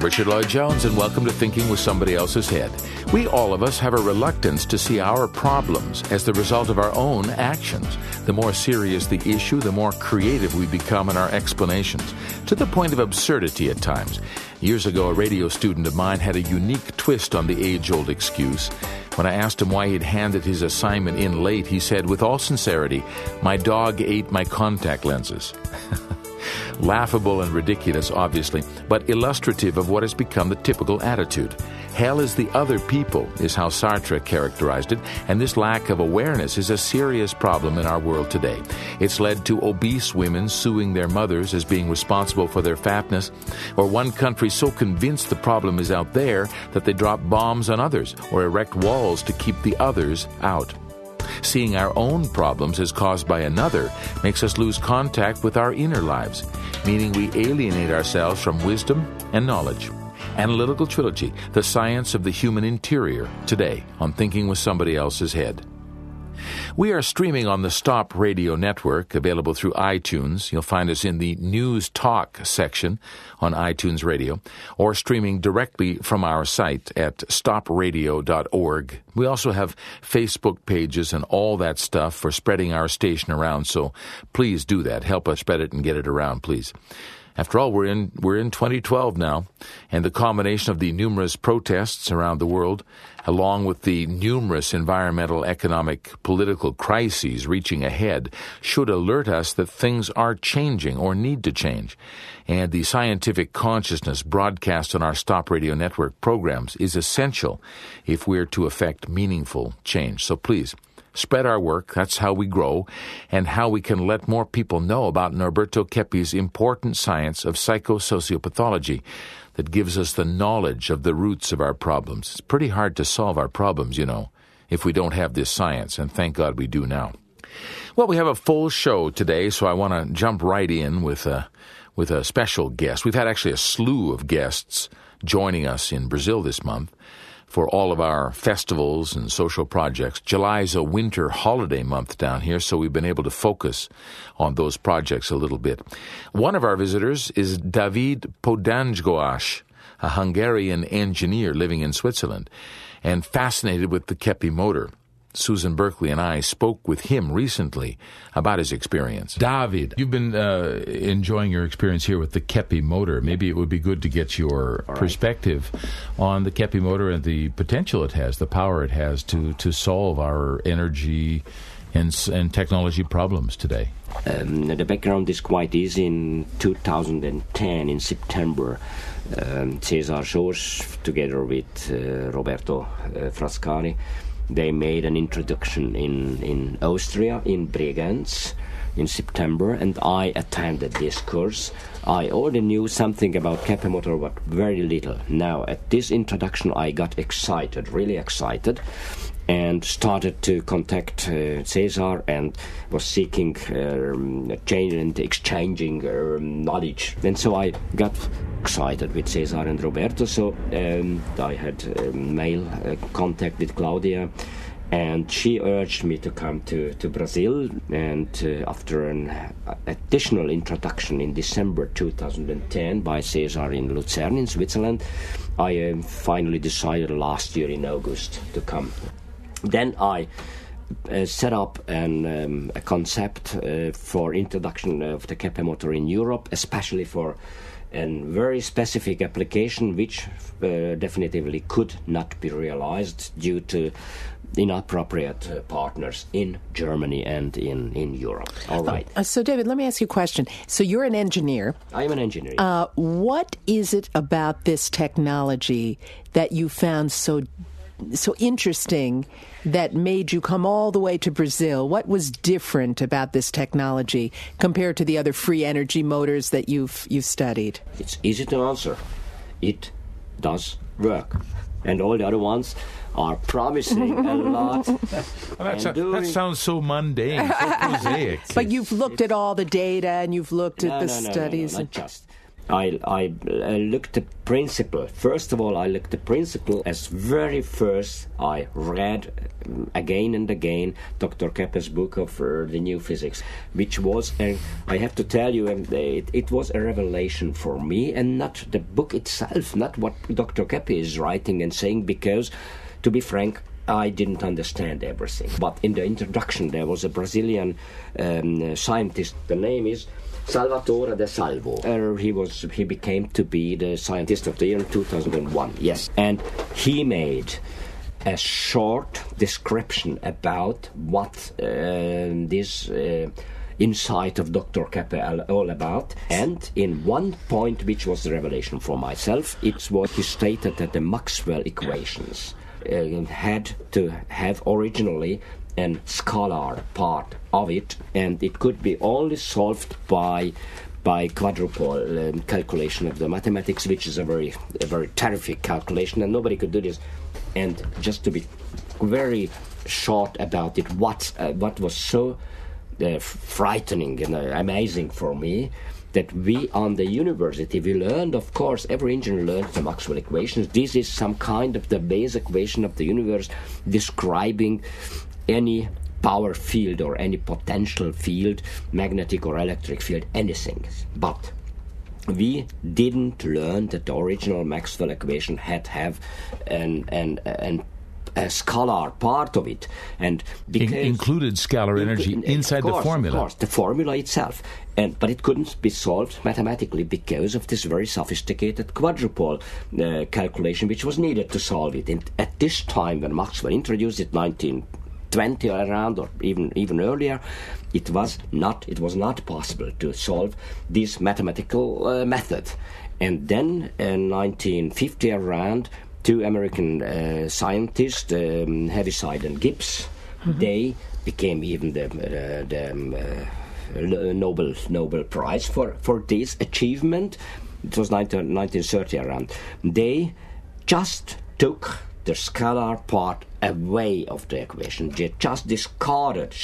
I'm Richard Lloyd Jones, and welcome to Thinking with Somebody Else's Head. We, all of us, have a reluctance to see our problems as the result of our own actions. The more serious the issue, the more creative we become in our explanations, to the point of absurdity at times. Years ago, a radio student of mine had a unique twist on the age old excuse. When I asked him why he'd handed his assignment in late, he said, with all sincerity, My dog ate my contact lenses. Laughable and ridiculous, obviously, but illustrative of what has become the typical attitude. Hell is the other people, is how Sartre characterized it, and this lack of awareness is a serious problem in our world today. It's led to obese women suing their mothers as being responsible for their fatness, or one country so convinced the problem is out there that they drop bombs on others or erect walls to keep the others out. Seeing our own problems as caused by another makes us lose contact with our inner lives, meaning we alienate ourselves from wisdom and knowledge. Analytical Trilogy, The Science of the Human Interior, today on Thinking with Somebody Else's Head. We are streaming on the Stop Radio Network, available through iTunes. You'll find us in the News Talk section on iTunes Radio, or streaming directly from our site at stopradio.org. We also have Facebook pages and all that stuff for spreading our station around, so please do that. Help us spread it and get it around, please. After all, we're in we're in 2012 now, and the combination of the numerous protests around the world, along with the numerous environmental, economic, political crises reaching ahead, should alert us that things are changing or need to change. And the scientific consciousness broadcast on our Stop Radio Network programs is essential if we're to effect meaningful change. So please spread our work, that's how we grow, and how we can let more people know about Norberto Keppe's important science of psychosociopathology that gives us the knowledge of the roots of our problems. It's pretty hard to solve our problems, you know, if we don't have this science, and thank God we do now. Well, we have a full show today, so I want to jump right in with a, with a special guest. We've had actually a slew of guests joining us in Brazil this month for all of our festivals and social projects. July is a winter holiday month down here, so we've been able to focus on those projects a little bit. One of our visitors is David Podanggoas, a Hungarian engineer living in Switzerland and fascinated with the Keppe motor. Susan Berkeley and I spoke with him recently about his experience. David, you've been uh, enjoying your experience here with the Keppe motor. Maybe it would be good to get your right. perspective on the Keppe motor and the potential it has, the power it has to, to solve our energy and, and technology problems today. Um, the background is quite easy. In 2010, in September, um, Cesar Soós, together with uh, Roberto uh, Frascari, they made an introduction in, in Austria, in Bregenz, in September, and I attended this course. I already knew something about Keppe motor, but very little. Now, at this introduction, I got excited, really excited, and started to contact uh, Cesar and was seeking um, change and exchanging um, knowledge. And so I got excited with Cesar and Roberto. So um, I had um, mail uh, contact with Claudia and she urged me to come to, to Brazil. And uh, after an uh, additional introduction in December 2010 by Cesar in Lucerne in Switzerland, I uh, finally decided last year in August to come. Then I uh, set up an, um, a concept uh, for introduction of the Keppe motor in Europe, especially for a very specific application which uh, definitively could not be realized due to inappropriate uh, partners in Germany and in, in Europe. All right. Uh, so, David, let me ask you a question. So, you're an engineer. I am an engineer. Uh, what is it about this technology that you found so so interesting that made you come all the way to Brazil? What was different about this technology compared to the other free energy motors that you've you've studied? It's easy to answer. It does work, and all the other ones are promising a lot. well, a, that sounds so mundane, so prosaic. but you've looked at all the data and you've looked no, at the no, no, studies. No, not just. I, I, I looked the principle. First of all, I looked the principle as very first I read um, again and again Dr. Keppe's book of uh, the new physics, which was, I have to tell you, um, it, it was a revelation for me, and not the book itself, not what Dr. Keppe is writing and saying, because, to be frank, I didn't understand everything. But in the introduction, there was a Brazilian um, scientist. The name is Salvatore de Salvo. He was he became to be the scientist of the year in 2001. Yes, and he made a short description about what uh, this. Uh, insight of Dr. Keppe all about. And in one point, which was the revelation for myself, it's what he stated that the Maxwell equations uh, had to have originally a scalar part of it, and it could be only solved by by quadruple um, calculation of the mathematics, which is a very a very terrific calculation, and nobody could do this. And just to be very short about it, what uh, what was so uh, frightening and uh, amazing for me that we on the university we learned of course every engineer learns the maxwell equations this is some kind of the base equation of the universe describing any power field or any potential field, magnetic or electric field, anything. But we didn't learn that the original Maxwell equation had have an an an a scalar part of it and In- included scalar energy in, in, inside course, the formula. of course the formula itself. And but it couldn't be solved mathematically because of this very sophisticated quadrupole uh, calculation which was needed to solve it. And at this time when maxwell introduced it 19 20 around or even even earlier it was not it was not possible to solve this mathematical uh, method and then in 1950 around two american uh, scientists um, heaviside and gibbs mm-hmm. they became even the, uh, the um, uh, uh, Nobel Nobel Prize for, for this achievement. It was uh, 19, 1930 around. They just took the scalar part away of the equation. They just discarded,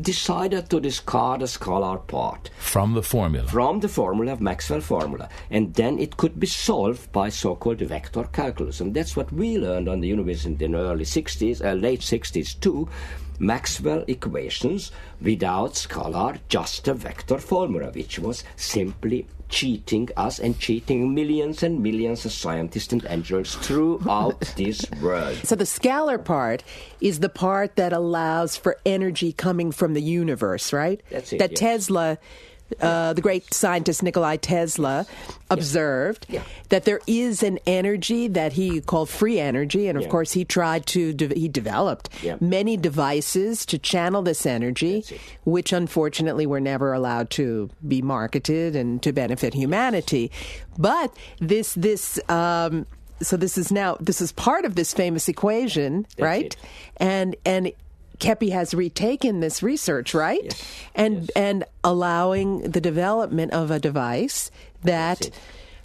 decided to discard the scalar part From the formula. from the formula of Maxwell formula, and then it could be solved by so-called vector calculus, and that's what we learned on the university in the early 60s, uh, late 60s too. Maxwell equations without scalar, just a vector formula, which was simply cheating us and cheating millions and millions of scientists and engineers throughout this world. So the scalar part is the part that allows for energy coming from the universe, right? That's it, That yes. Tesla, uh, the great scientist Nikolai Tesla, observed Yeah. that there is an energy that he called free energy, and of Yeah. course he tried to de- he developed Yeah. many devices to channel this energy, which unfortunately were never allowed to be marketed and to benefit humanity. But this this um, so this is now this is part of this famous equation, right? it. And and Keppe has retaken this research, right? Yes. And Yes. and allowing the development of a device that.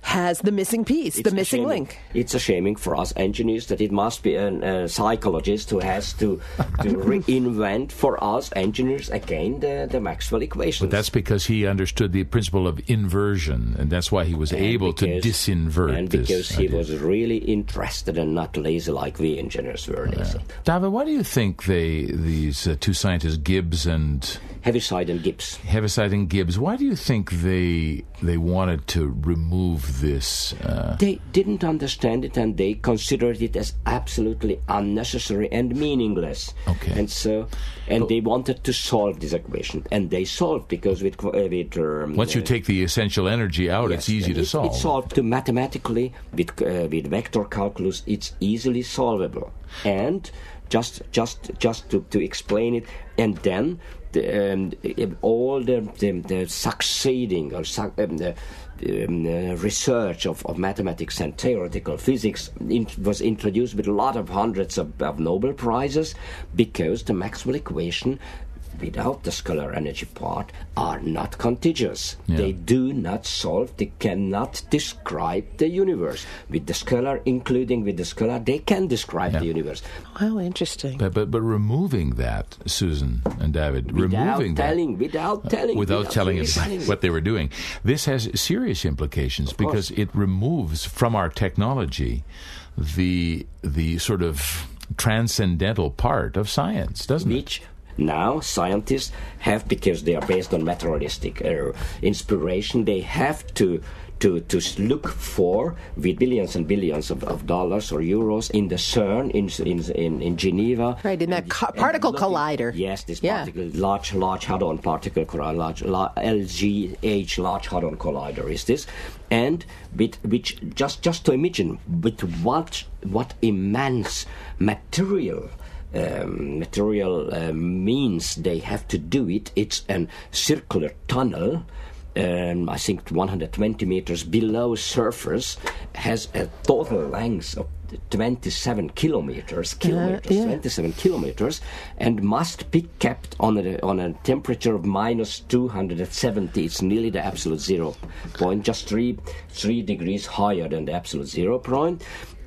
Has the missing piece, It's the missing shaming- link. It's a shaming for us engineers that it must be a uh, psychologist who has to, to reinvent for us engineers again the, the Maxwell equations. But that's because he understood the principle of inversion, and that's why he was And able to because- disinvert and this because he idea. was really interested and not lazy like we engineers were lazy. David, why do you think they these uh, two scientists, Gibbs and Heaviside and Gibbs. Heaviside and Gibbs, why do you think they they wanted to remove this? Uh, They didn't understand it and they considered it as absolutely unnecessary and meaningless. Okay. And so, and they wanted to solve this equation, and they solved because with uh, with um, once you uh, take the essential energy out, Yes, it's easy to it- solve. It's solved to mathematically with uh, with vector calculus. It's easily solvable, and just just just to, to explain it, and then the, um, all the, the, the succeeding or su- um, the, um, uh, research of, of mathematics and theoretical physics in, was introduced with a lot of hundreds of, of Nobel prizes because the Maxwell equation without the scalar energy part are not contiguous. Yeah. They do not solve, they cannot describe the universe. With the scalar, including with the scalar, they can describe Yeah. the universe. How interesting. But, but but removing that, Susan and David, Without removing telling, without uh, telling, that without telling really us telling. what they were doing, this has serious implications because it removes from our technology the the sort of transcendental part of science, doesn't it? which now scientists have because they are based on materialistic uh, inspiration they have to to, to look for with billions and billions of, of dollars or euros in the CERN in in in, in Geneva Right, in that And- co- and particle looking- collider. yes this Yeah. particle large large hadron particle collider large la, LGH large hadron collider is this and with which just just to imagine with what what immense material um, material uh, means they have to do it. It's a circular tunnel. Um, I think 120 meters below surface has a total length of 27 kilometers, kilometers, yeah. 27 kilometers, and must be kept on a on a temperature of minus 270. It's nearly the absolute zero point, just three three degrees higher than the absolute zero point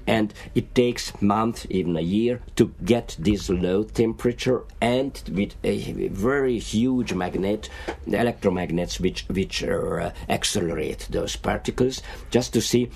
and it takes months, even a year to get this low temperature and with a very huge magnet the electromagnets which which uh, accelerate those particles just to see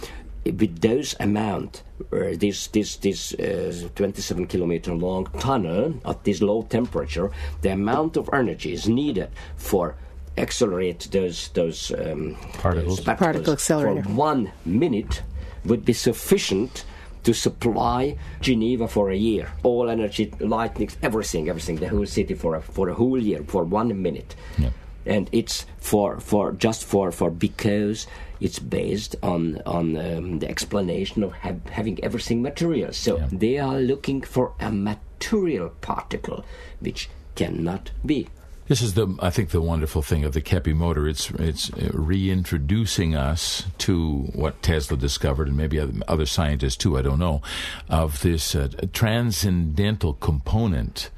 with those amount uh, this this this uh, 27 kilometer long tunnel at this low temperature the amount of energy is needed for accelerate those those um, Particles. those Particle accelerator. for one minute would be sufficient to supply Geneva for a year. All energy, lightnings, everything, everything, the whole city for a, for a whole year, for one minute. Yeah. And it's for, for just for, for because it's based on on um, the explanation of ha- having everything material. So Yeah. they are looking for a material particle which cannot be. This is the, I think, the wonderful thing of the Keppe motor. It's it's reintroducing us to what Tesla discovered, and maybe other, other scientists too. I don't know, of this uh, transcendental component.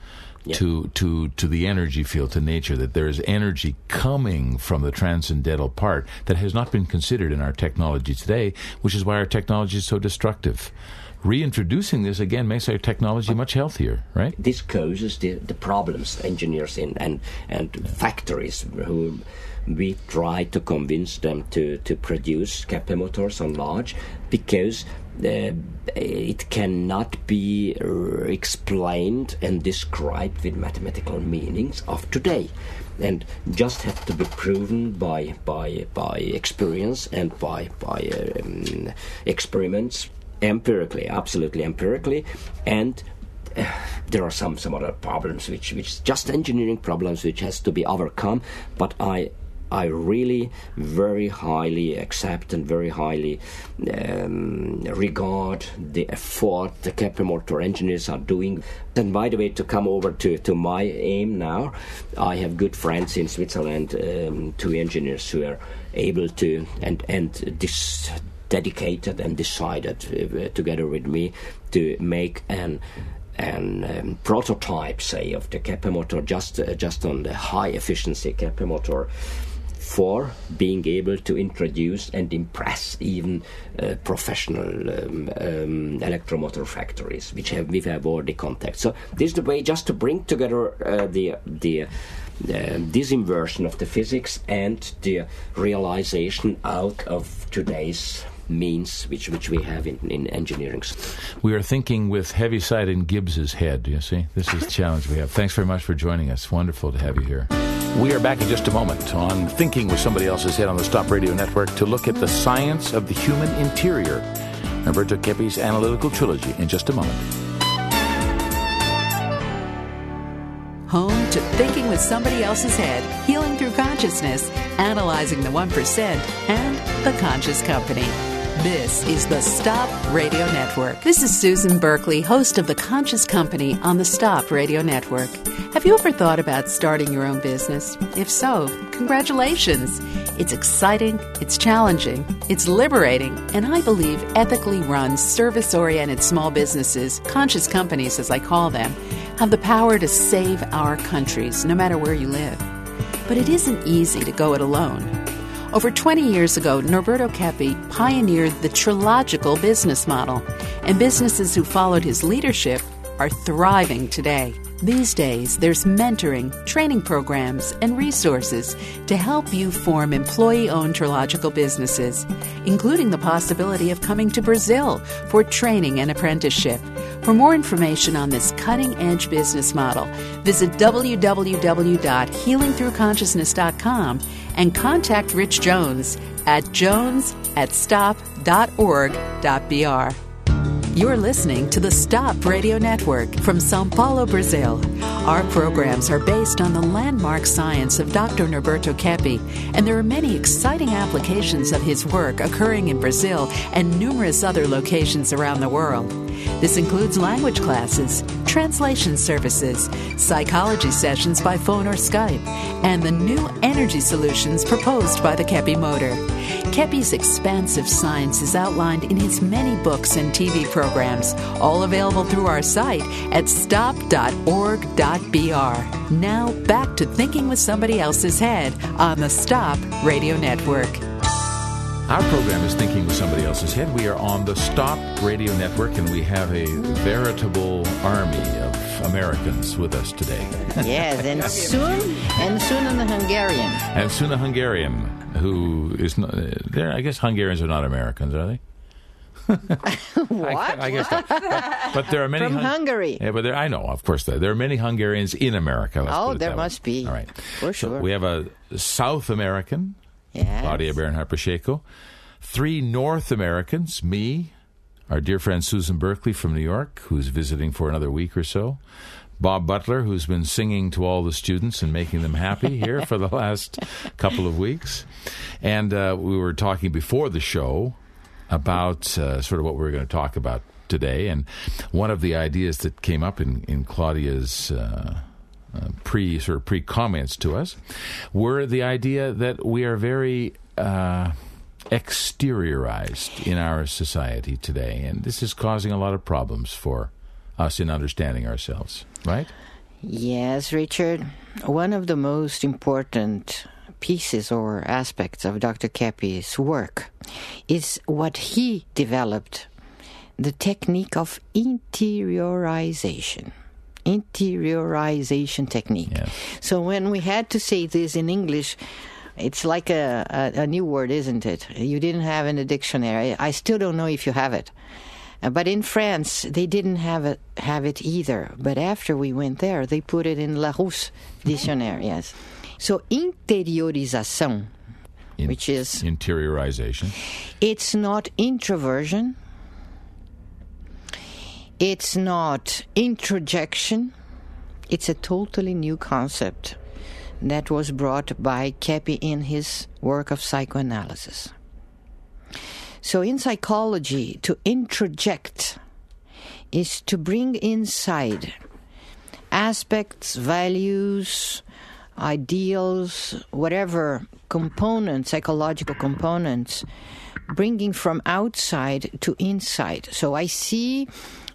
Yeah. To, to to the energy field to nature that there is energy coming from the transcendental part that has not been considered in our technology today, which is why our technology is so destructive. Reintroducing this again makes our technology much healthier, right? this causes the, the problems engineers in and and factories who we try to convince them to, to produce Keppe motors on large because uh, it cannot be explained and described with mathematical meanings of today and just have to be proven by by by experience and by by um, experiments empirically absolutely empirically and uh, there are some some other problems which which just engineering problems which has to be overcome but i I really very highly accept and very highly um, regard the effort the Keppe motor engineers are doing. And by the way, to come over to, to my aim now, I have good friends in Switzerland, um, two engineers who are able to and and this dedicated and decided uh, together with me to make an an um, prototype, say, of the Keppe motor, just uh, just on the high efficiency Keppe motor, for being able to introduce and impress even uh, professional um, um, electromotor factories, which have we have already contact. So this is the way just to bring together uh, the the. Uh, this inversion of the physics and the realization out of today's means which which we have in, in engineering. We are thinking with Heaviside and Gibbs's head. You see, this is the challenge we have. Thanks very much for joining us. Wonderful to have you here. We are back in just a moment on Thinking with Somebody Else's Head on the Stop Radio Network to look at the science of the human interior. Roberto Keppe's analytical trilogy in just a moment. Home to thinking with somebody else's head, healing through consciousness, analyzing the 1%, and the Conscious Company. This is the Stop Radio Network. This is Susan Berkeley, host of the Conscious Company on the Stop Radio Network. Have you ever thought about starting your own business? If so, congratulations. It's exciting, it's challenging, it's liberating, and I believe ethically run, service oriented small businesses, conscious companies as I call them, have the power to save our countries, no matter where you live. But it isn't easy to go it alone. Over 20 years ago, Norberto Keppe pioneered the trilogical business model, and businesses who followed his leadership are thriving today. These days, there's mentoring, training programs, and resources to help you form employee owned trilogical businesses, including the possibility of coming to Brazil for training and apprenticeship. For more information on this cutting edge business model, visit www.healingthroughconsciousness.com and contact Rich Jones at jones at stop.org.br. You're listening to the Stop Radio Network from Sao Paulo, Brazil. Our programs are based on the landmark science of Dr. Norberto Keppe, and there are many exciting applications of his work occurring in Brazil and numerous other locations around the world. This includes language classes, translation services, psychology sessions by phone or Skype, and the new energy solutions proposed by the Keppe Motor. Keppe's expansive science is outlined in his many books and TV programs, all available through our site at stop.org.br. Now back to thinking with somebody else's head on the Stop Radio Network. Our program is Thinking with Somebody Else's Head. We are on the Stop Radio Network, and we have a veritable army of Americans with us today. Yes, and soon, and soon in the Hungarian. And soon a Hungarian who is not, uh, there. I guess Hungarians are not Americans, are they? What? I, I guess not. But, but there are many From Hungary. Yeah, but there, I know, of course, there, there are many Hungarians in America. Oh, there that way. must be. All right, For So sure. we have a South American, Yes. Claudia Bernhardt Pacheco. Three North Americans, me, our dear friend Susan Berkeley from New York, who's visiting for another week or so. Bob Butler, who's been singing to all the students and making them happy here for the last couple of weeks. And uh, we were talking before the show about uh, sort of what we're going to talk about today. And one of the ideas that came up in, in Claudia's. Uh, uh, pre sort of pre comments to us were the idea that we are very uh, exteriorized in our society today, and this is causing a lot of problems for us in understanding ourselves. Right? Yes, Richard. One of the most important pieces or aspects of Dr. Keppe's work is what he developed the technique of interiorization. Interiorization technique. Yes. So when we had to say this in English, it's like a, a, a new word, isn't it? You didn't have in the dictionary. I still don't know if you have it. Uh, But in France, they didn't have it, have it either. But after we went there, they put it in Larousse dictionary. Yes. So interiorization, In- which is interiorization. it's not introversion. It's not introjection. It's a totally new concept that was brought by Keppe in his work of psychoanalysis. So, in psychology, to introject is to bring inside aspects, values, ideals, whatever components, psychological components, bringing from outside to inside. So I see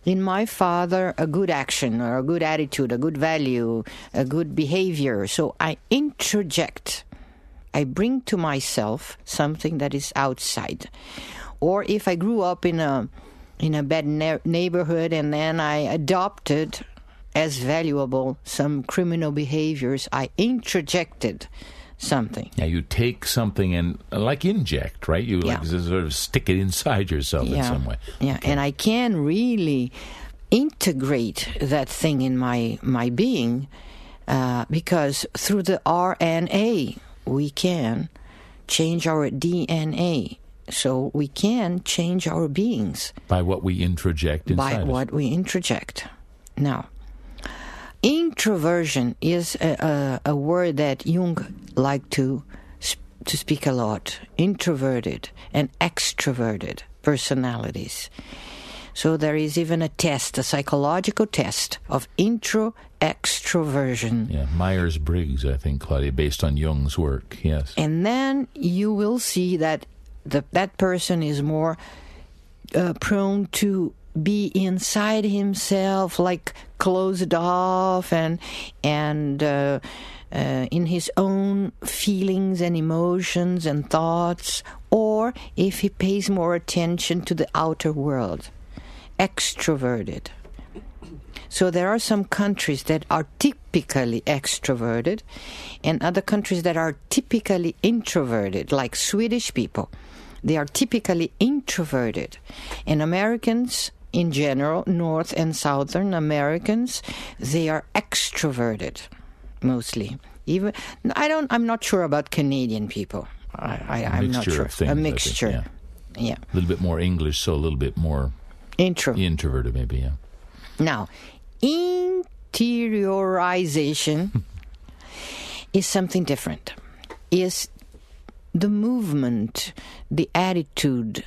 in my father a good action or a good attitude, a good value, a good behavior. So I introject. I bring to myself something that is outside. Or if I grew up in a in a bad ne- neighborhood and then I adopted as valuable some criminal behaviors, I introjected something. Yeah, you take something and like inject, right? You like Yeah. sort of stick it inside yourself in some way. Yeah, and I can really integrate that thing in my my being uh, because through the RNA we can change our DNA. So we can change our beings By what we introject inside by us. what we introject. Now, introversion is a, a, a word that Jung liked to sp- to speak a lot. Introverted and extroverted personalities. So there is even a test, a psychological test of intro extroversion. Yeah, Myers Briggs, I think, Claudia, based on Jung's work. Yes. And then you will see that the, that person is more uh, prone to be inside himself, like closed off and and uh, uh, in his own feelings and emotions and thoughts, or if he pays more attention to the outer world, extroverted. So there are some countries that are typically extroverted and other countries that are typically introverted, like Swedish people. They are typically introverted. And Americans in general, North and Southern Americans, they are extroverted mostly. Even I don't I'm not sure about Canadian people. I, I, am not sure. Things, a mixture. Think, yeah. yeah. A little bit more English, so a little bit more Intro. introverted, maybe, yeah. Now, interiorization is something different. Is the movement, the attitude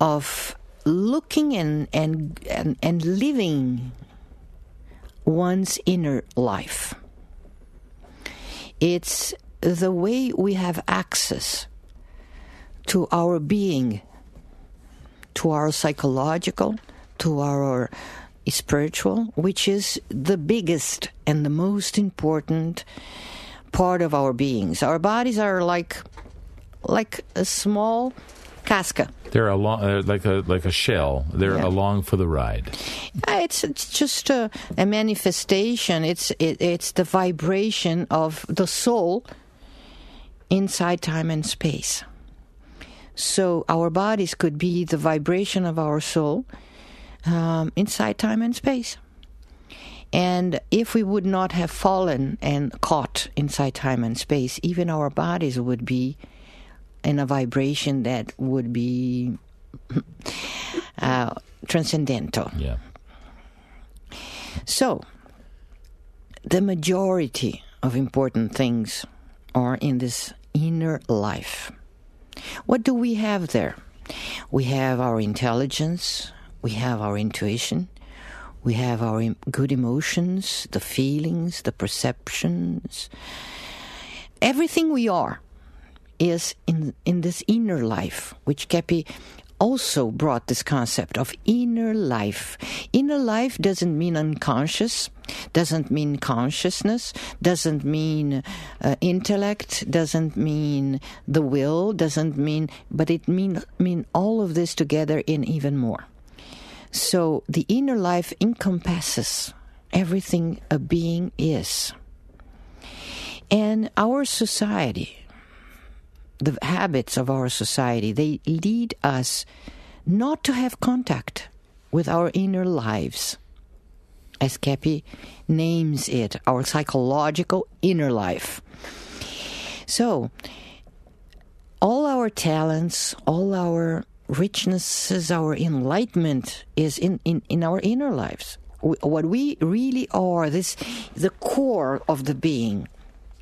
of looking and and and, and living one's inner life. It's the way we have access to our being, to our psychological, to our spiritual, which is the biggest and the most important part of our beings. Our bodies are like like a small casca. They're along, uh, like a like a shell. They're Yeah. along for the ride. Uh, It's it's just a, a manifestation. It's it, it's the vibration of the soul inside time and space. So our bodies could be the vibration of our soul um, inside time and space. And if we would not have fallen and caught inside time and space, even our bodies would be in a vibration that would be uh, transcendental. Yeah. So, the majority of important things are in this inner life. What do we have there? We have our intelligence, we have our intuition, we have our good emotions, the feelings, the perceptions. Everything we are is in in this inner life, which Keppe also brought this concept of inner life. Inner life doesn't mean unconscious, doesn't mean consciousness, doesn't mean uh, intellect, doesn't mean the will, doesn't mean, but it mean mean all of this together in even more. So the inner life encompasses everything a being is. And our society, the habits of our society, they lead us not to have contact with our inner lives. As Keppe names it, our psychological inner life. So, all our talents, all our richnesses, our enlightenment is in, in, in our inner lives. What we really are, this the core of the being,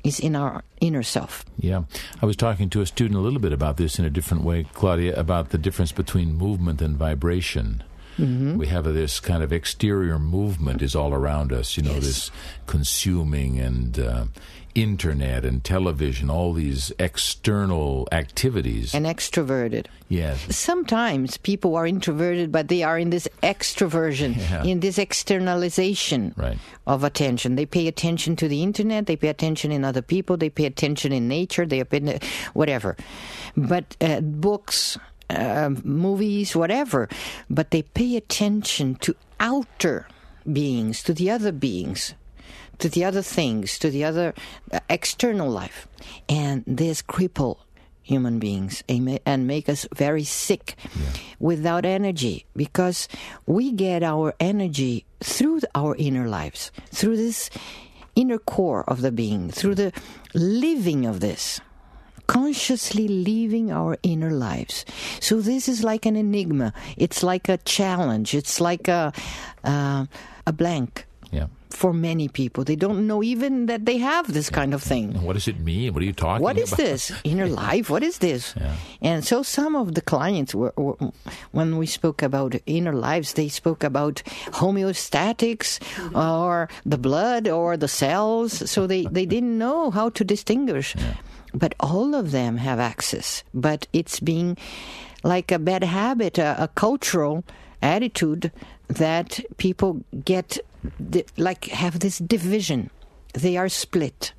is in our inner self. Yeah. I was talking to a student a little bit about this in a different way, Claudia, about the difference between movement and vibration. Mm-hmm. We have this kind of exterior movement is all around us, you know, Yes. this consuming and uh, internet and television, all these external activities. And extroverted. yes. Sometimes people are introverted, but they are in this extroversion, Yeah. in this externalization Right. of attention. They pay attention to the internet, they pay attention in other people, they pay attention in nature, they pay whatever. But uh, books, uh, movies, whatever. But they pay attention to outer beings, to the other beings, to the other things, to the other uh, external life. And this cripple human beings and make us very sick without energy because we get our energy through our inner lives, through this inner core of the being, through the living of this consciously living our inner lives. So this is like an enigma. It's like a challenge. It's like a uh, a blank Yeah. for many people. They don't know even that they have this kind of thing. And what does it mean? What are you talking about? What is about? this inner life? What is this? Yeah. And so some of the clients were, were when we spoke about inner lives, they spoke about homeostatics or the blood or the cells. So they, they didn't know how to distinguish. But all of them have access. But it's being like a bad habit, a, a cultural attitude that people get like have this division. They are split.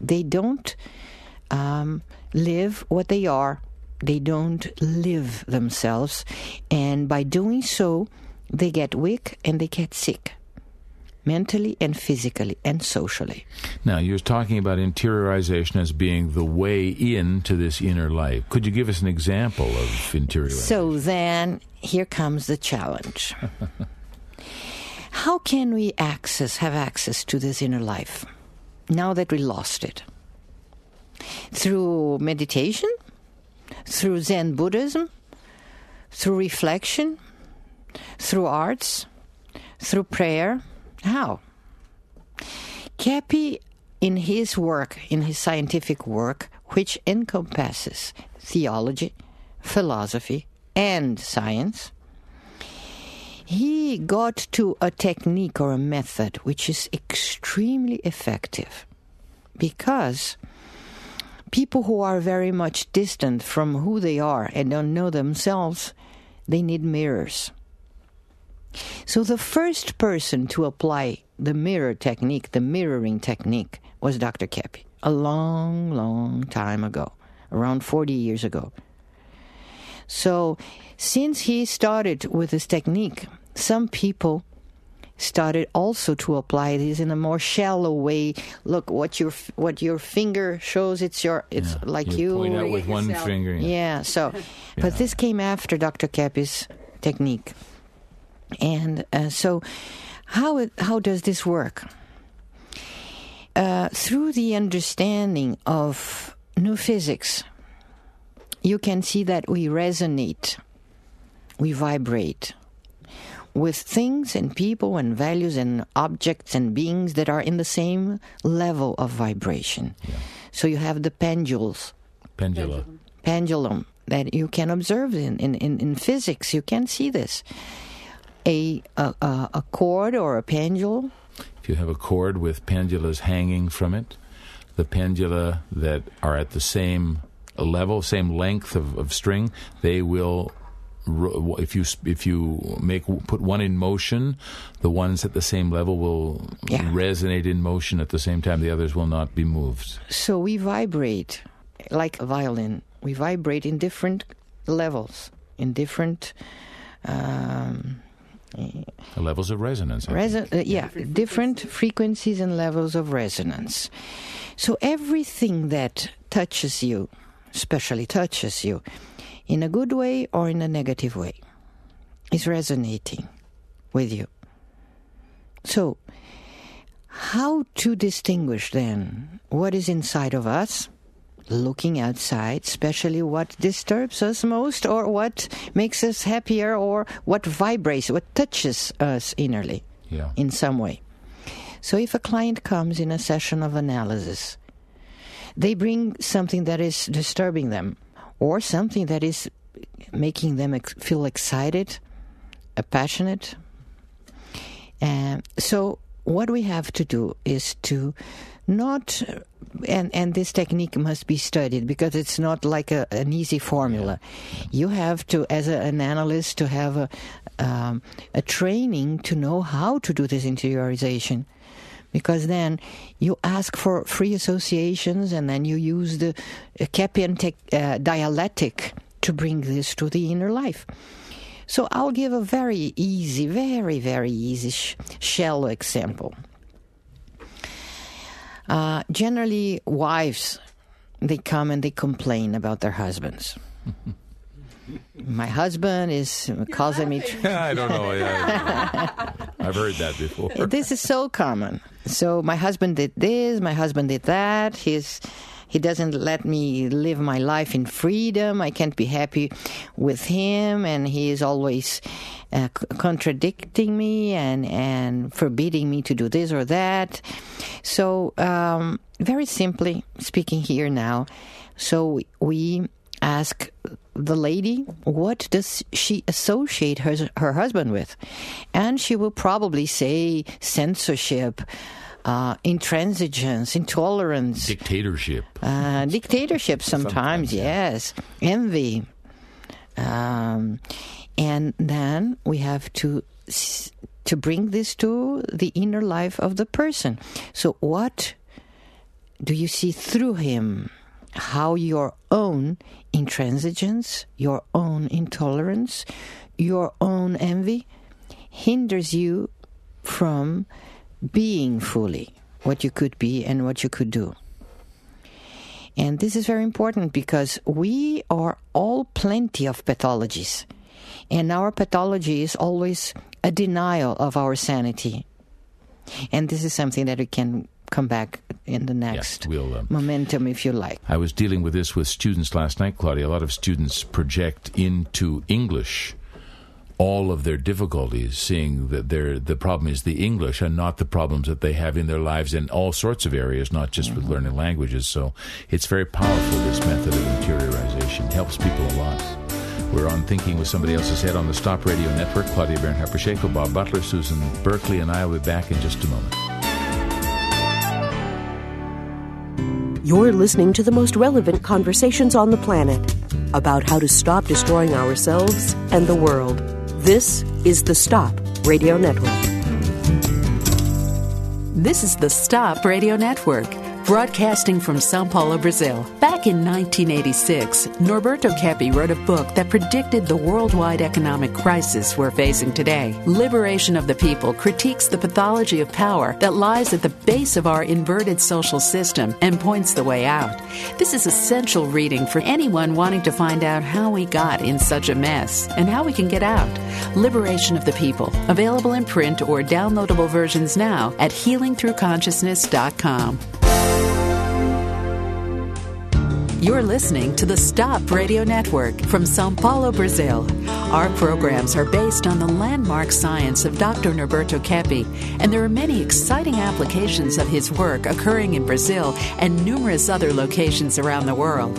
They don't um, live what they are. They don't live themselves, and by doing so, they get weak and they get sick, mentally and physically and socially. Now, you're talking about interiorization as being the way into this inner life. Could you give us an example of interiorization? So then, here comes the challenge. How can we access, have access to this inner life now that we lost it? Through meditation? Through Zen Buddhism? Through reflection? Through arts? Through prayer? How? Keppe, in his work, in his scientific work, which encompasses theology, philosophy, and science, he got to a technique or a method which is extremely effective because people who are very much distant from who they are and don't know themselves, they need mirrors. So the first person to apply the mirror technique, the mirroring technique, was Dr. Keppe, a long, long time ago, around 40 years ago. So, since he started with this technique, some people started also to apply this in a more shallow way. Look, what your what your finger shows, it's your it's Yeah. like you you. point out with one finger. Yeah, so, but this came after Dr. Keppe's technique. And uh, so, how, it, how does this work? Uh, through the understanding of new physics, you can see that we resonate, we vibrate with things and people and values and objects and beings that are in the same level of vibration. So you have the pendules Pendula. pendulum that you can observe in, in, in, in physics. You can see this. A, a, a, cord or a pendulum, If you have a cord with pendulas hanging from it, the pendula that are at the same level, same length of, of string, they will. If you if you make put one in motion, the ones at the same level will Yeah. resonate in motion at the same time. The others will not be moved. so we vibrate like a violin. We vibrate in different levels, in different. Um, The levels of resonance. Reson- uh, yeah, different frequencies and levels of resonance. So everything that touches you, especially touches you, in a good way or in a negative way, is resonating with you. So, how to distinguish then what is inside of us? Looking outside, especially what disturbs us most, or what makes us happier, or what vibrates, what touches us innerly Yeah. in some way. So if a client comes in a session of analysis, they bring something that is disturbing them or something that is making them ex- feel excited, uh, passionate. And so what we have to do is to not and and this technique must be studied because it's not like a, an easy formula. You have to, as a, an analyst, to have a um, a training to know how to do this interiorization. Because then you ask for free associations, and then you use the uh, Kepian tech, uh, dialectic to bring this to the inner life. So I'll give a very easy, very very easy sh- shallow example. Uh, generally, wives they come and they complain about their husbands. My husband is causing me. Tr- I don't know. Yeah, I've heard that before. this is so common. So my husband did this, my husband did that. He's he doesn't let me live my life in freedom. I can't be happy with him, and he is always uh, contradicting me and and forbidding me to do this or that. So um, very simply speaking here now, so we ask the lady what does she associate her her husband with and she will probably say censorship uh, intransigence intolerance Dictatorship. uh, dictatorship sometimes, Sometimes, yeah. yes envy um, and then we have to to bring this to the inner life of the person. So, what do you see through him? How your own intransigence, your own intolerance, your own envy hinders you from being fully what you could be and what you could do. And this is very important because we are all plenty of pathologies. And our pathology is always a denial of our sanity. And this is something that we can come back in the next yes, we'll, um, momentum if you like. I was dealing with this with students last night, Claudia. A lot of students project into English all of their difficulties, seeing that the problem is the English and not the problems that they have in their lives in all sorts of areas, not just mm-hmm. with learning languages. So it's very powerful, this method of interiorization. It helps people a lot. We're on Thinking with Somebody Else's Head on the Stop Radio Network. Claudia Bernhardt Pacheco, Bob Butler, Susan Berkeley, and I will be back in just a moment. You're listening to the most relevant conversations on the planet about how to stop destroying ourselves and the world. This is the Stop Radio Network. This is the Stop Radio Network broadcasting from Sao Paulo, Brazil. Back in 1986, Norberto Keppe wrote a book that predicted the worldwide economic crisis we're facing today. Liberation of the People critiques the pathology of power that lies at the base of our inverted social system and points the way out. This is essential reading for anyone wanting to find out how we got in such a mess and how we can get out. Liberation of the People, available in print or downloadable versions now at healingthroughconsciousness.com. You're listening to the Stop Radio Network from Sao Paulo, Brazil. Our programs are based on the landmark science of Dr. Norberto Keppe, and there are many exciting applications of his work occurring in Brazil and numerous other locations around the world.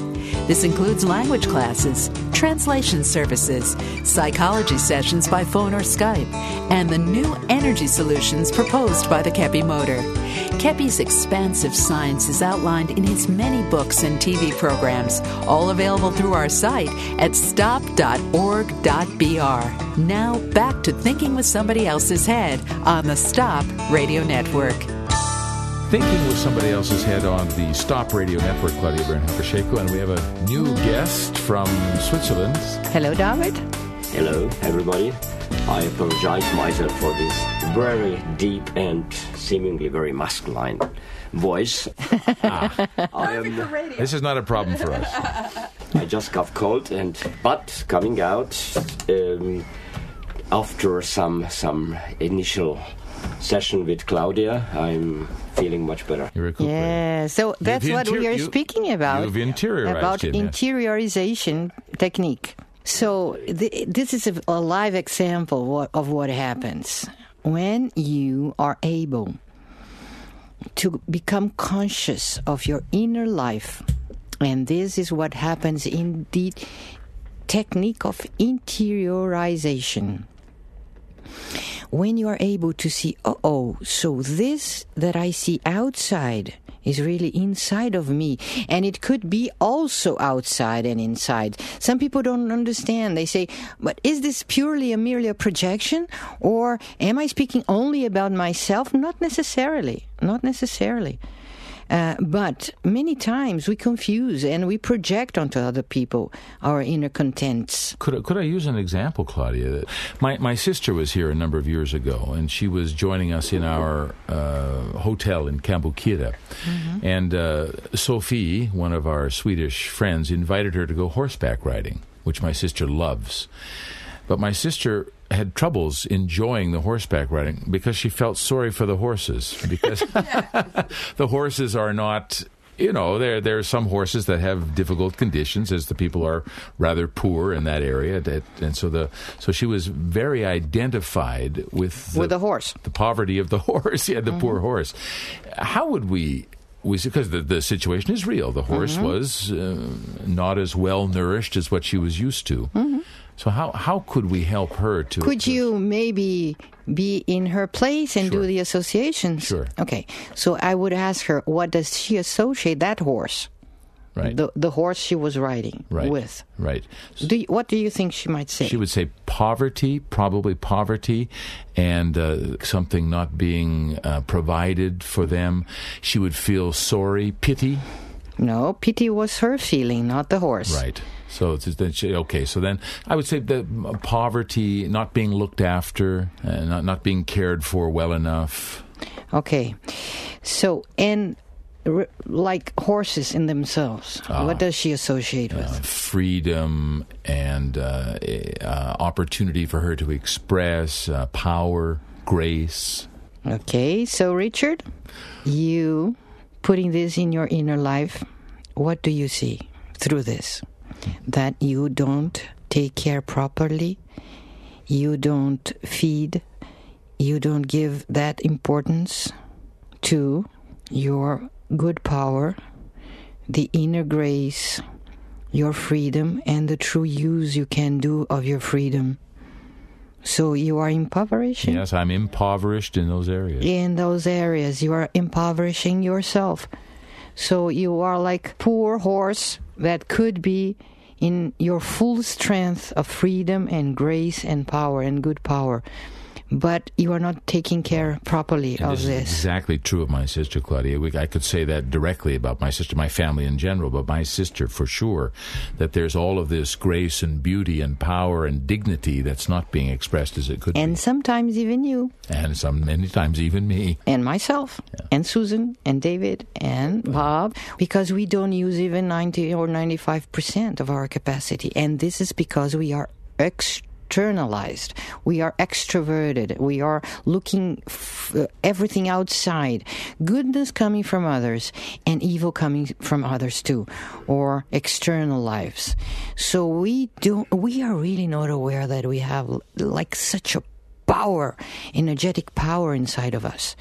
This includes language classes, translation services, psychology sessions by phone or Skype, and the new energy solutions proposed by the Keppe Motor. Keppe's expansive science is outlined in his many books and TV programs, all available through our site at stop.org.br. Now back to thinking with somebody else's head on the Stop Radio Network. Thinking with somebody else's head on the Stop Radio Network, Claudia Bernhoeft Pacheco, and we have a new guest from Switzerland. Hello, David. Hello, everybody. I apologize myself for this very deep and seemingly very masculine voice. ah. am, this is not a problem for us. I just got cold, and but coming out um, after some some initial session with Claudia, I'm feeling much better. Yeah, so that's you've what inter- we are you, speaking about. You've interiorized about interiorization technique. So th- this is a, a live example of what happens when you are able to become conscious of your inner life. And this is what happens in the technique of interiorization. When you are able to see, oh, oh, so this that I see outside is really inside of me. And it could be also outside and inside. Some people don't understand. They say, but is this purely a merely a projection? Or am I speaking only about myself? Not necessarily. Not necessarily. Uh, but many times we confuse and we project onto other people our inner contents. Could, could I use an example, Claudia? My, my sister was here a number of years ago, and she was joining us in our uh, hotel in Cambuquira. Mm-hmm. And uh, Sophie, one of our Swedish friends, invited her to go horseback riding, which my sister loves. But my sister had troubles enjoying the horseback riding because she felt sorry for the horses because the horses are not you know there there are some horses that have difficult conditions as the people are rather poor in that area that, and so the so she was very identified with the, with the horse the poverty of the horse yeah the mm-hmm. poor horse how would we we because the, the situation is real the horse mm-hmm. was uh, not as well nourished as what she was used to mm-hmm. So how how could we help her to? Could to, you maybe be in her place and sure. do the associations? Sure. Okay. So I would ask her, what does she associate that horse? Right. the the horse she was riding Right. with. Right. Do you, what do you think she might say? She would say poverty, probably poverty, and uh, something not being uh, provided for them. She would feel sorry, pity. no, pity was her feeling, not the horse. Right. So it's then she, okay. So then I would say that uh, poverty, not being looked after, uh, not not being cared for well enough. Okay, so and r- like horses in themselves, what does she associate with? uh, freedom and uh, uh, opportunity for her to express uh, power, grace. Okay, so Richard, you putting this in your inner life, what do you see through this? That you don't take care properly, you don't feed, you don't give that importance to your good power, the inner grace, your freedom, and the true use you can do of your freedom. So you are impoverishing Yes, I'm impoverished in those areas. in those areas. You are impoverishing yourself. So you are like poor horse that could be in your full strength of freedom and grace and power and good power. But you are not taking care properly of this is exactly true of my sister Claudia. We, I could say that directly about my sister, my family in general, but my sister for sure. That there's all of this grace and beauty and power and dignity that's not being expressed as it could be. And sometimes even you. And some many times even me. and myself. And Susan. And David. And Bob. Because we don't use even 90 or 95% of our capacity. And this is because we are externalized we are extroverted we are looking f- uh, everything outside goodness coming from others and evil coming from others too or external lives so we don't we are really not aware that we have like such a power, energetic power inside of us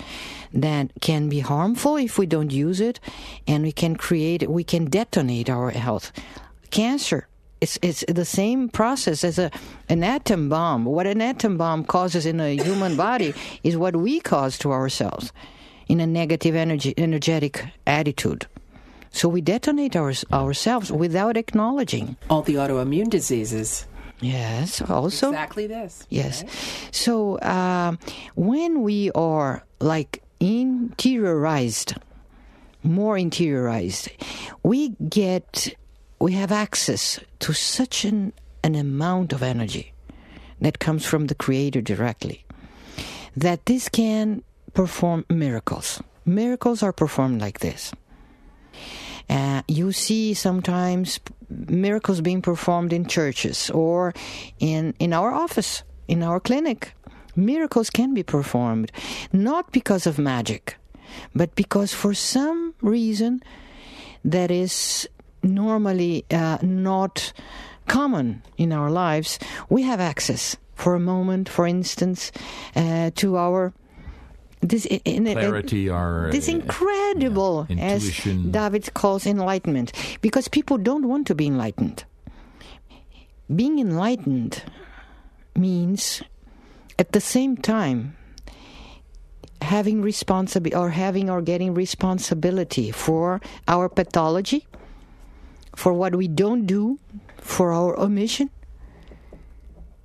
that can be harmful if we don't use it, and we can create, we can detonate our health. Cancer. It's, it's the same process as a an atom bomb. What an atom bomb causes in a human body is what we cause to ourselves in a negative energy, energetic attitude. So we detonate our, ourselves without acknowledging. All the autoimmune diseases. Yes, also. Exactly this. Yes. So um, when we are like interiorized, more interiorized, we get, we have access to such an, an amount of energy that comes from the Creator directly that this can perform miracles. Miracles are performed like this. Uh, you see sometimes miracles being performed in churches or in, in our office, in our clinic. Miracles can be performed not because of magic, but because for some reason that is normally uh, not common in our lives, we have access for a moment, for instance, uh, to our this in, in, Clarity, our this uh, incredible, yeah, as. David calls enlightenment, because people don't want to be enlightened. Being enlightened means, at the same time, having responsibility or having or getting responsibility for our pathology, for what we don't do, for our omission,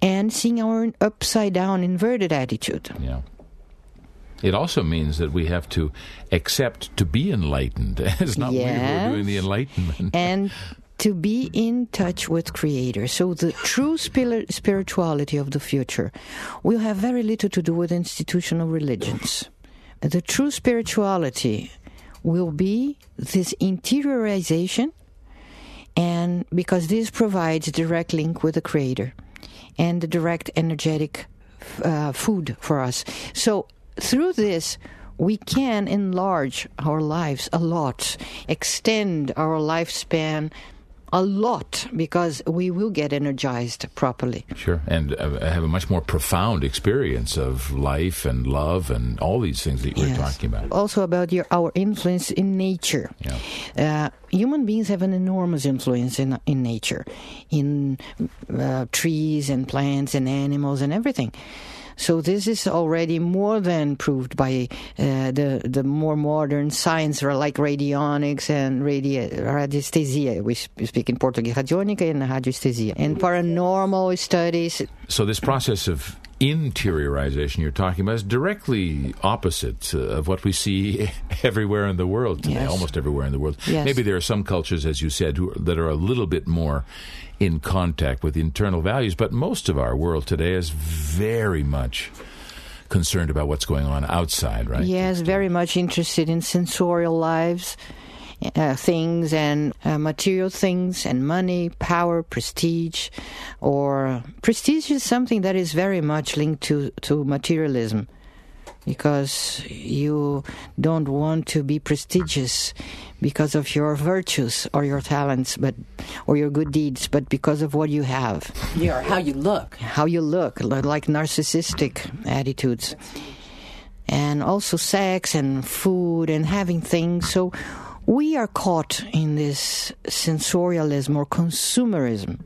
and seeing our upside down, inverted attitude. Yeah. It also means that we have to accept to be enlightened. It's not we who are doing the enlightenment. and to be in touch with creator so the true spir- spirituality of the future will have very little to do with institutional religions the true spirituality will be this interiorization and because this provides direct link with the creator and the direct energetic uh, food for us. So through this we can enlarge our lives a lot, extend our lifespan a lot because we will get energized properly. Sure, and uh, have a much more profound experience of life and love and all these things that you were Yes. talking about. Also about your our influence in nature. Yeah. Uh, human beings have an enormous influence in in nature, in uh, trees and plants and animals and everything. So this is already more than proved by uh, the the more modern science like radionics and radio, radiesthesia. We speak in Portuguese, radionica and radiesthesia, and paranormal studies. So this process of interiorization you're talking about is directly opposite uh, of what we see everywhere in the world today, Yes. almost everywhere in the world. Yes. Maybe there are some cultures, as you said, who, that are a little bit more in contact with internal values, but most of our world today is very much concerned about what's going on outside, right? Yes, very much interested in sensorial lives, uh, things and uh, material things and money, power, prestige. Or prestige is something that is very much linked to, to materialism because you don't want to be prestigious because of your virtues or your talents but or your good deeds but because of what you have Yeah, or how you look. how you look, like narcissistic attitudes, and also sex and food and having things. So we are caught in this sensorialism or consumerism,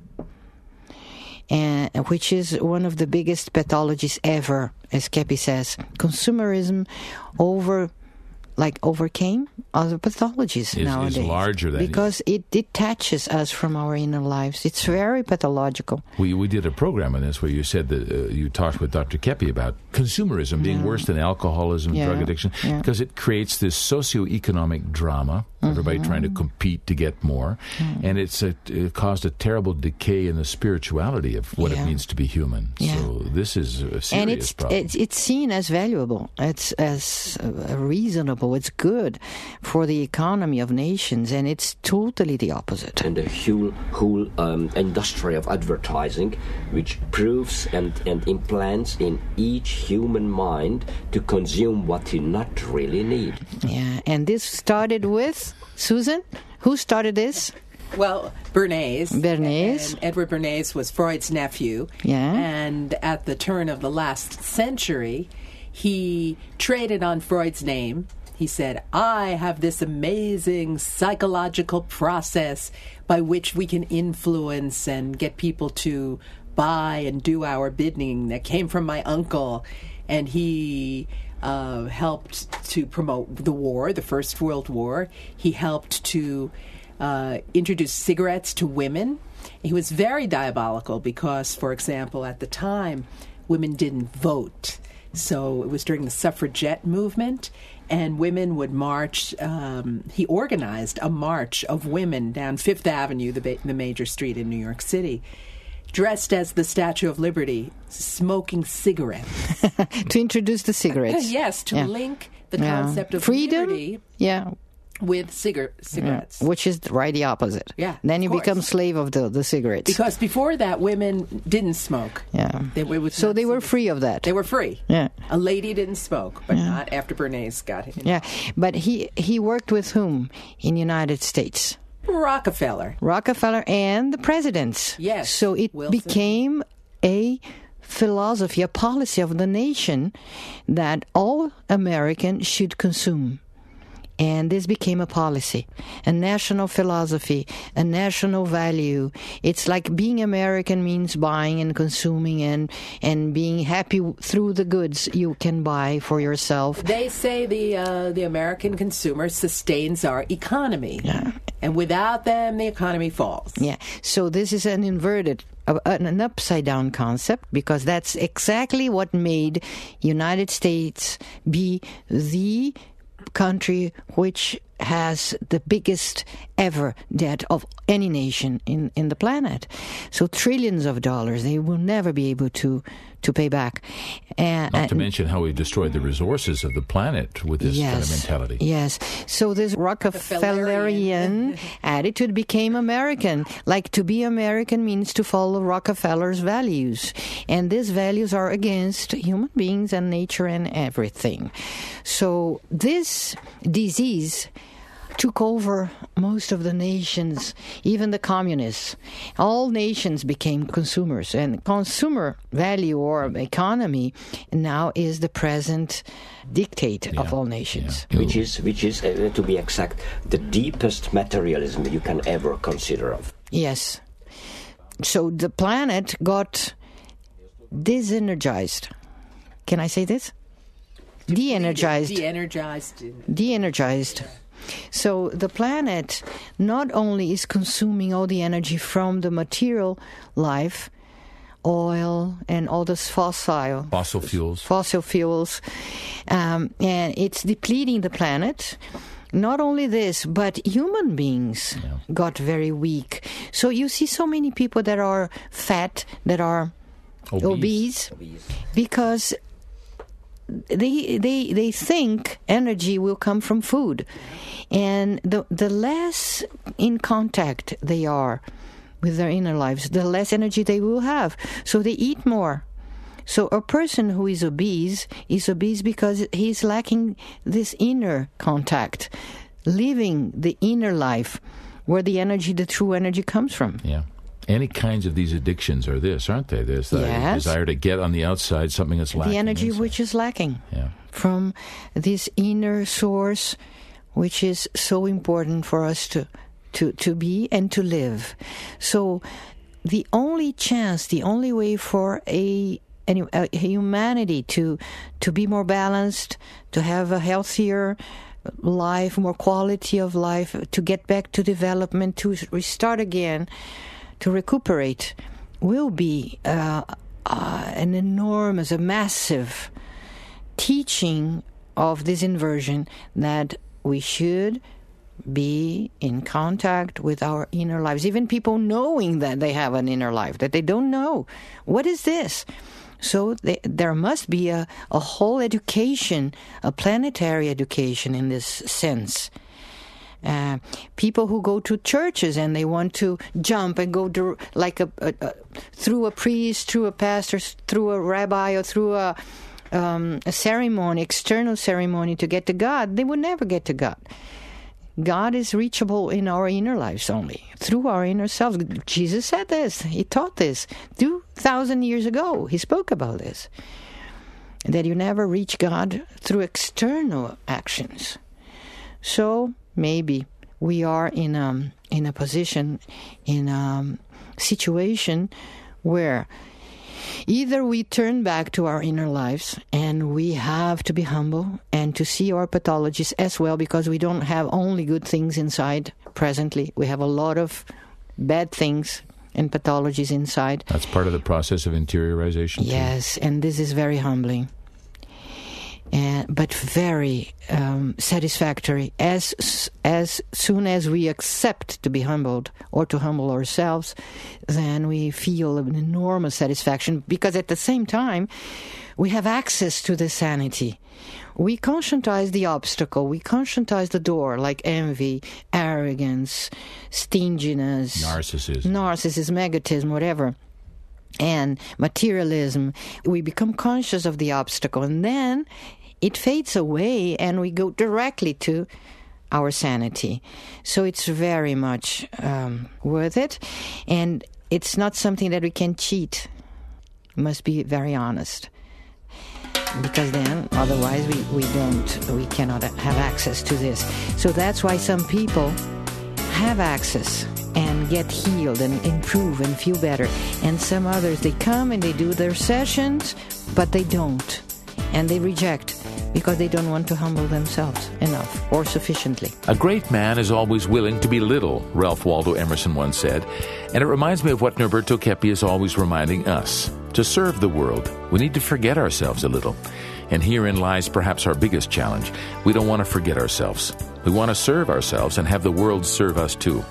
and which is one of the biggest pathologies ever, as Keppe says. Consumerism over. Like overcame other pathologies is nowadays larger than- because it detaches us from our inner lives. It's very pathological. We, we did a program on this where you said that uh, you talked with Dr. Keppe about consumerism being worse than alcoholism, Yeah. drug addiction, Yeah. because it creates this socioeconomic drama, everybody trying to compete to get more, and it's a, it caused a terrible decay in the spirituality of what it means to be human. Yeah. So this is a serious and it's, problem. it's it's seen as valuable. It's as uh, reasonable. It's good for the economy of nations, and it's totally the opposite. and the whole, whole um, industry of advertising, which proves and, and implants in each human mind to consume what you not really need. Yeah, and this started with Susan. Who started this? Well, Bernays. Bernays. And Edward Bernays was Freud's nephew. Yeah. And at the turn of the last century, he traded on Freud's name. He said, I have this amazing psychological process by which we can influence and get people to buy and do our bidding that came from my uncle. And he uh, helped to promote the war, the First World War. He helped to uh, introduce cigarettes to women. He was very diabolical because, for example, at the time, women didn't vote. So it was during the suffragette movement, and women would march. Um, he organized a march of women down Fifth Avenue, the, ba- the major street in New York City, dressed as the Statue of Liberty, smoking cigarettes. to introduce the cigarettes. yes, to Yeah. link the Yeah. concept of freedom. liberty Yeah, with cigar- yeah, cigarettes. which is right the opposite. Yeah, then you become slave of the the cigarettes. Because before that, women didn't smoke. yeah, They, so they were free of that. They were free. Yeah. A lady didn't smoke, but not after Bernays got it. yeah, but he he worked with whom in United States? Rockefeller. Rockefeller and the presidents. Yes, So it Wilson. became a philosophy, a policy of the nation that all Americans should consume. And this became a policy, a national philosophy, a national value. It's like being American means buying and consuming and, and being happy through the goods you can buy for yourself. They say the uh, the American consumer sustains our economy, and without them, the economy falls. Yeah. So this is an inverted, uh, an upside down concept because that's exactly what made United States be the country which has the biggest ever debt of any nation in, in the planet. So trillions of dollars they will never be able to to pay back. And, Not to mention how we destroyed the resources of the planet with this kind of mentality. Yes. So this Rockefellerian attitude became American. Like to be American means to follow Rockefeller's values. And these values are against human beings and nature and everything. So this disease took over most of the nations, even the communists. All nations became consumers, and consumer value or economy now is the present dictate of all nations. Which is, which is uh, to be exact, the deepest materialism you can ever consider of. Yes. So the planet got disenergized. Can I say this? De-energized. De-energized. De-energized. So the planet not only is consuming all the energy from the material life, oil and all this fossil Fossil fuels. fossil fuels, um, and it's depleting the planet. Not only this, but human beings got very weak. So you see so many people that are fat, that are Obese. obese, because they they they think energy will come from food, and the the less in contact they are with their inner lives, the less energy they will have. So they eat more. So a person who is obese is obese because he's lacking this inner contact, living the inner life where the energy, the true energy comes from. Yeah. Any kinds of these addictions are this, aren't they? This the Yes. desire to get on the outside something that's lacking. the energy inside. which is lacking Yeah. from this inner source which is so important for us to to to be and to live so the only chance the only way for a a humanity to to be more balanced to have a healthier life more quality of life to get back to development to restart again to recuperate will be uh, uh, an enormous, a massive teaching of this inversion that we should be in contact with our inner lives. Even people knowing that they have an inner life, that they don't know. What is this? So they, there must be a, a whole education, a planetary education in this sense. Uh, people who go to churches and they want to jump and go to, like a, a, a through a priest, through a pastor, through a rabbi, or through a um, a ceremony, external ceremony to get to God, they would never get to God. God is reachable in our inner lives only, through our inner selves. Jesus said this, He taught this 2,000 years ago. He spoke about this. That you never reach God through external actions. So maybe we are in a, in a position, in a situation where Either we turn back to our inner lives and we have to be humble and to see our pathologies as well because we don't have only good things inside presently. We have a lot of bad things and pathologies inside. That's part of the process of interiorization. too. Yes, and this is very humbling. And, but very um, satisfactory. As as soon as we accept to be humbled or to humble ourselves then we feel an enormous satisfaction because at the same time we have access to the sanity. We conscientize the obstacle. We conscientize the door like envy arrogance stinginess Narcissism. narcissism egotism whatever and materialism, we become conscious of the obstacle, and then it fades away, and we go directly to our sanity. So it's very much um, worth it, and it's not something that we can cheat. Must be very honest. Because then, otherwise, we, we don't, we cannot have access to this. So that's why some people have access and get healed and improve and feel better. And some others, they come and they do their sessions, but they don't. And they reject because they don't want to humble themselves enough or sufficiently. A great man is always willing to be little, Ralph Waldo Emerson once said. And it reminds me of what Norberto Keppe is always reminding us. To serve the world, we need to forget ourselves a little. And herein lies perhaps our biggest challenge. We don't want to forget ourselves. We want to serve ourselves and have the world serve us too.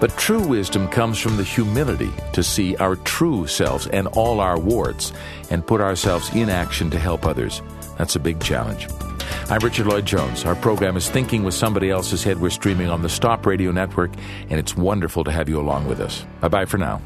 But true wisdom comes from the humility to see our true selves and all our warts and put ourselves in action to help others. That's a big challenge. I'm Richard Lloyd Jones. Our program is Thinking with Somebody Else's Head. We're streaming on the Stop Radio Network, and it's wonderful to have you along with us. Bye bye for now.